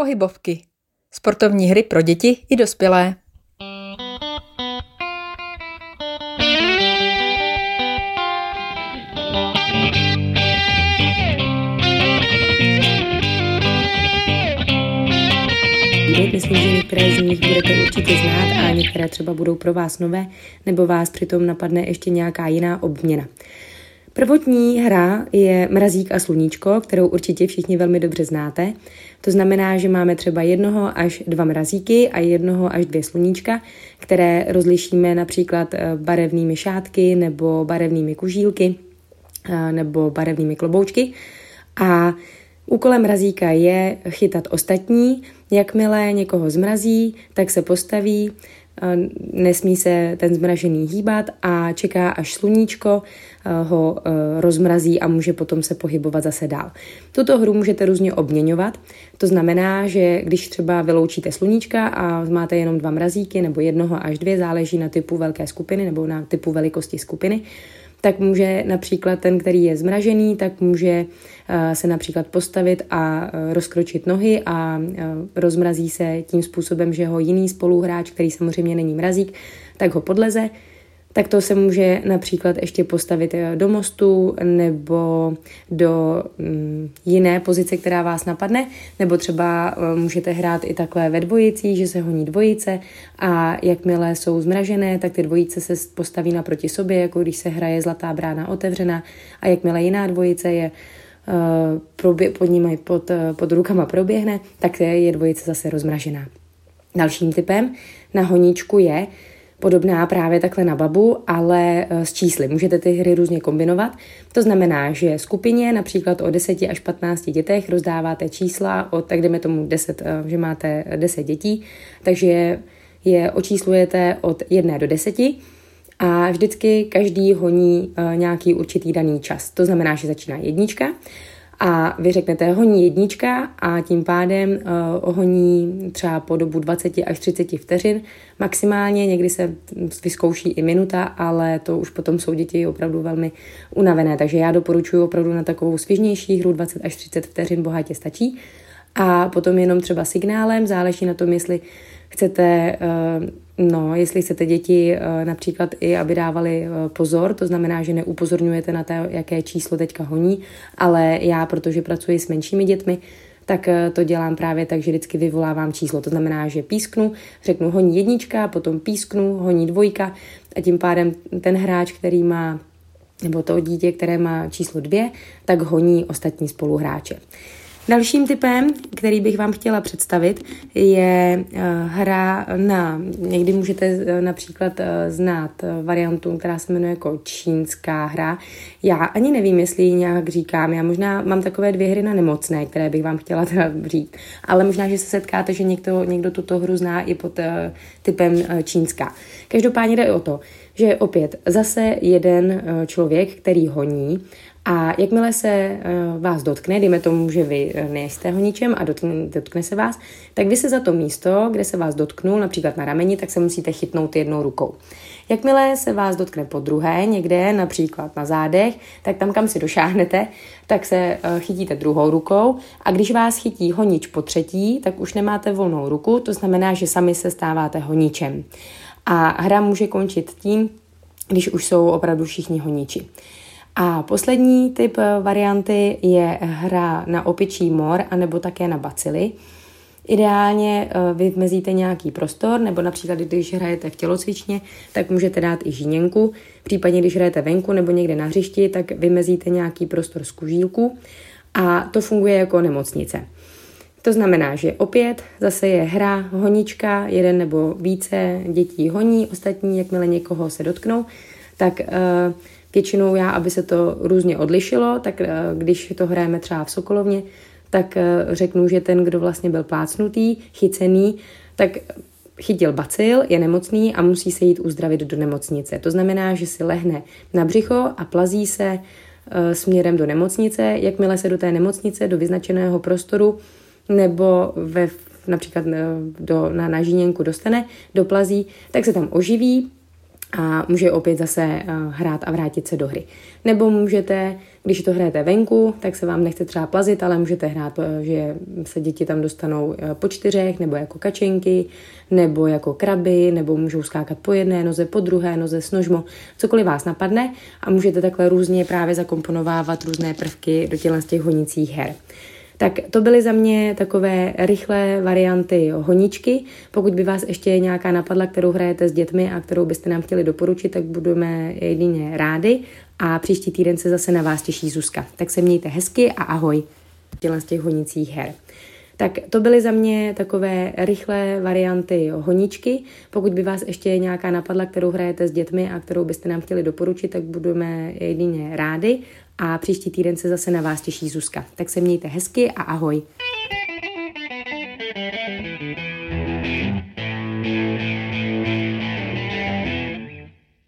Pohybovky. Sportovní hry pro děti i dospělé. Některé z nich budete určitě znát a některé třeba budou pro vás nové, nebo vás přitom napadne ještě nějaká jiná obměna. Prvotní hra je Mrazík a sluníčko, kterou určitě všichni velmi dobře znáte. To znamená, že máme třeba jednoho až dva mrazíky a jednoho až dvě sluníčka, které rozlišíme například eh, barevnými šátky nebo barevnými kužílky eh, nebo barevnými kloboučky. A úkolem mrazíka je chytat ostatní, jakmile někoho zmrazí, tak se postaví, nesmí se ten zmražený hýbat a čeká, až sluníčko eh, ho eh, rozmrazí a může potom se pohybovat zase dál. Tuto hru můžete různě obměňovat, to znamená, že když třeba vyloučíte sluníčka a máte jenom dva mrazíky nebo jednoho až dvě, záleží na typu velké skupiny nebo na typu velikosti skupiny, tak může například ten, který je zmražený, tak může eh, se například postavit a eh, rozkročit nohy a eh, rozmrazí se tím způsobem, že ho jiný spoluhráč, který samozřejmě není mrazík, tak ho podleze tak to se může například ještě postavit do mostu nebo do mm, jiné pozice, která vás napadne, nebo třeba eh, můžete hrát i takhle ve dvojicí, že se honí dvojice a jakmile jsou zmražené, tak ty dvojice se postaví naproti sobě, jako když se hraje zlatá brána otevřená a jakmile jiná dvojice je uh, pod nimi pod, pod rukama proběhne, tak je dvojice zase rozmražená. Dalším typem na honíčku je, podobná právě takhle na babu, ale eh, s čísly. Můžete ty hry různě kombinovat. To znamená, že skupině například o 10 až 15 dětech rozdáváte čísla od, tak jdeme tomu 10, eh, že máte 10 dětí, takže je očíslujete od 1 do 10 a vždycky každý honí eh, nějaký určitý daný čas. To znamená, že začíná jednička a vy řeknete honí jednička a tím pádem uh, ohoní třeba po dobu 20 až 30 vteřin. Maximálně, někdy se vyzkouší i minuta, ale to už potom jsou děti opravdu velmi unavené, takže já doporučuji opravdu na takovou svižnější hru 20 až 30 vteřin bohatě stačí a potom jenom třeba signálem, záleží na tom, jestli chcete uh, No, jestli chcete děti eh, například i, aby dávali eh, pozor, to znamená, že neupozorňujete na to, jaké číslo teďka honí, ale já, protože pracuji s menšími dětmi, tak eh, to dělám právě tak, že vždycky vyvolávám číslo. To znamená, že písknu, řeknu honí jednička, potom písknu, honí dvojka a tím pádem ten hráč, který má nebo to dítě, které má číslo dvě, tak honí ostatní spoluhráče. Dalším typem, který bych vám chtěla představit, je eh, hra na, někdy můžete eh, například eh, znát variantu, která se jmenuje jako čínská hra. Já ani nevím, jestli ji nějak říkám, já možná mám takové dvě hry na nemocné, které bych vám chtěla teda říct, ale možná, že se setkáte, že někdo, někdo tuto hru zná i pod typem čínská. Každopádně jde o to, že opět zase jeden člověk, který honí, a jakmile se uh, vás dotkne, dejme tomu, že vy eh, nejste ho ničem a dotkne, dotkne se vás, tak vy se za to místo, kde se vás dotknul, například na rameni, tak se musíte chytnout jednou rukou. Jakmile se vás dotkne po druhé, někde, například na zádech, tak tam, kam si došáhnete, tak se uh, chytíte druhou rukou a když vás chytí honič po třetí, tak už nemáte volnou ruku, to znamená, že sami se stáváte honičem. A hra může končit tím, když už jsou opravdu všichni honiči. A poslední typ eh, varianty je hra na opičí mor anebo také na bacily. Ideálně eh, vymezíte nějaký prostor, nebo například když hrajete v tělocvičně, tak můžete dát i žíněnku. Případně když hrajete venku nebo někde na hřišti, tak vymezíte nějaký prostor z kužílku a to funguje jako nemocnice. To znamená, že opět zase je hra, honička, jeden nebo více dětí honí, ostatní, jakmile někoho se dotknou, tak uh, Většinou já, aby se to různě odlišilo, tak eh, když to hrajeme třeba v Sokolovně, tak eh, řeknu, že ten, kdo vlastně byl plácnutý, chycený, tak chytil bacil, je nemocný a musí se jít uzdravit do nemocnice. To znamená, že si lehne na břicho a plazí se eh, směrem do nemocnice. Jakmile se do té nemocnice, do vyznačeného prostoru nebo ve, například do, na, na žíněnku dostane, doplazí, tak se tam oživí, a může opět zase eh, hrát a vrátit se do hry. Nebo můžete, když to hrajete venku, tak se vám nechce třeba plazit, ale můžete hrát, eh, že se děti tam dostanou eh, po čtyřech, nebo jako kačenky, nebo jako kraby, nebo můžou skákat po jedné noze, po druhé noze, snožmo, cokoliv vás napadne a můžete takhle různě právě zakomponovávat různé prvky do těla z těch honicích her. Tak to byly za mě takové rychlé varianty honičky. Pokud by vás ještě nějaká napadla, kterou hrajete s dětmi a kterou byste nám chtěli doporučit, tak budeme jedině rádi. A příští týden se zase na vás těší Zuzka. Tak se mějte hezky a ahoj. Dělám z těch honicích her. Tak to byly za mě takové rychlé varianty honičky. Pokud by vás ještě nějaká napadla, kterou hrajete s dětmi a kterou byste nám chtěli doporučit, tak budeme jedině rádi. A příští týden se zase na vás těší Zuzka. Tak se mějte hezky a ahoj.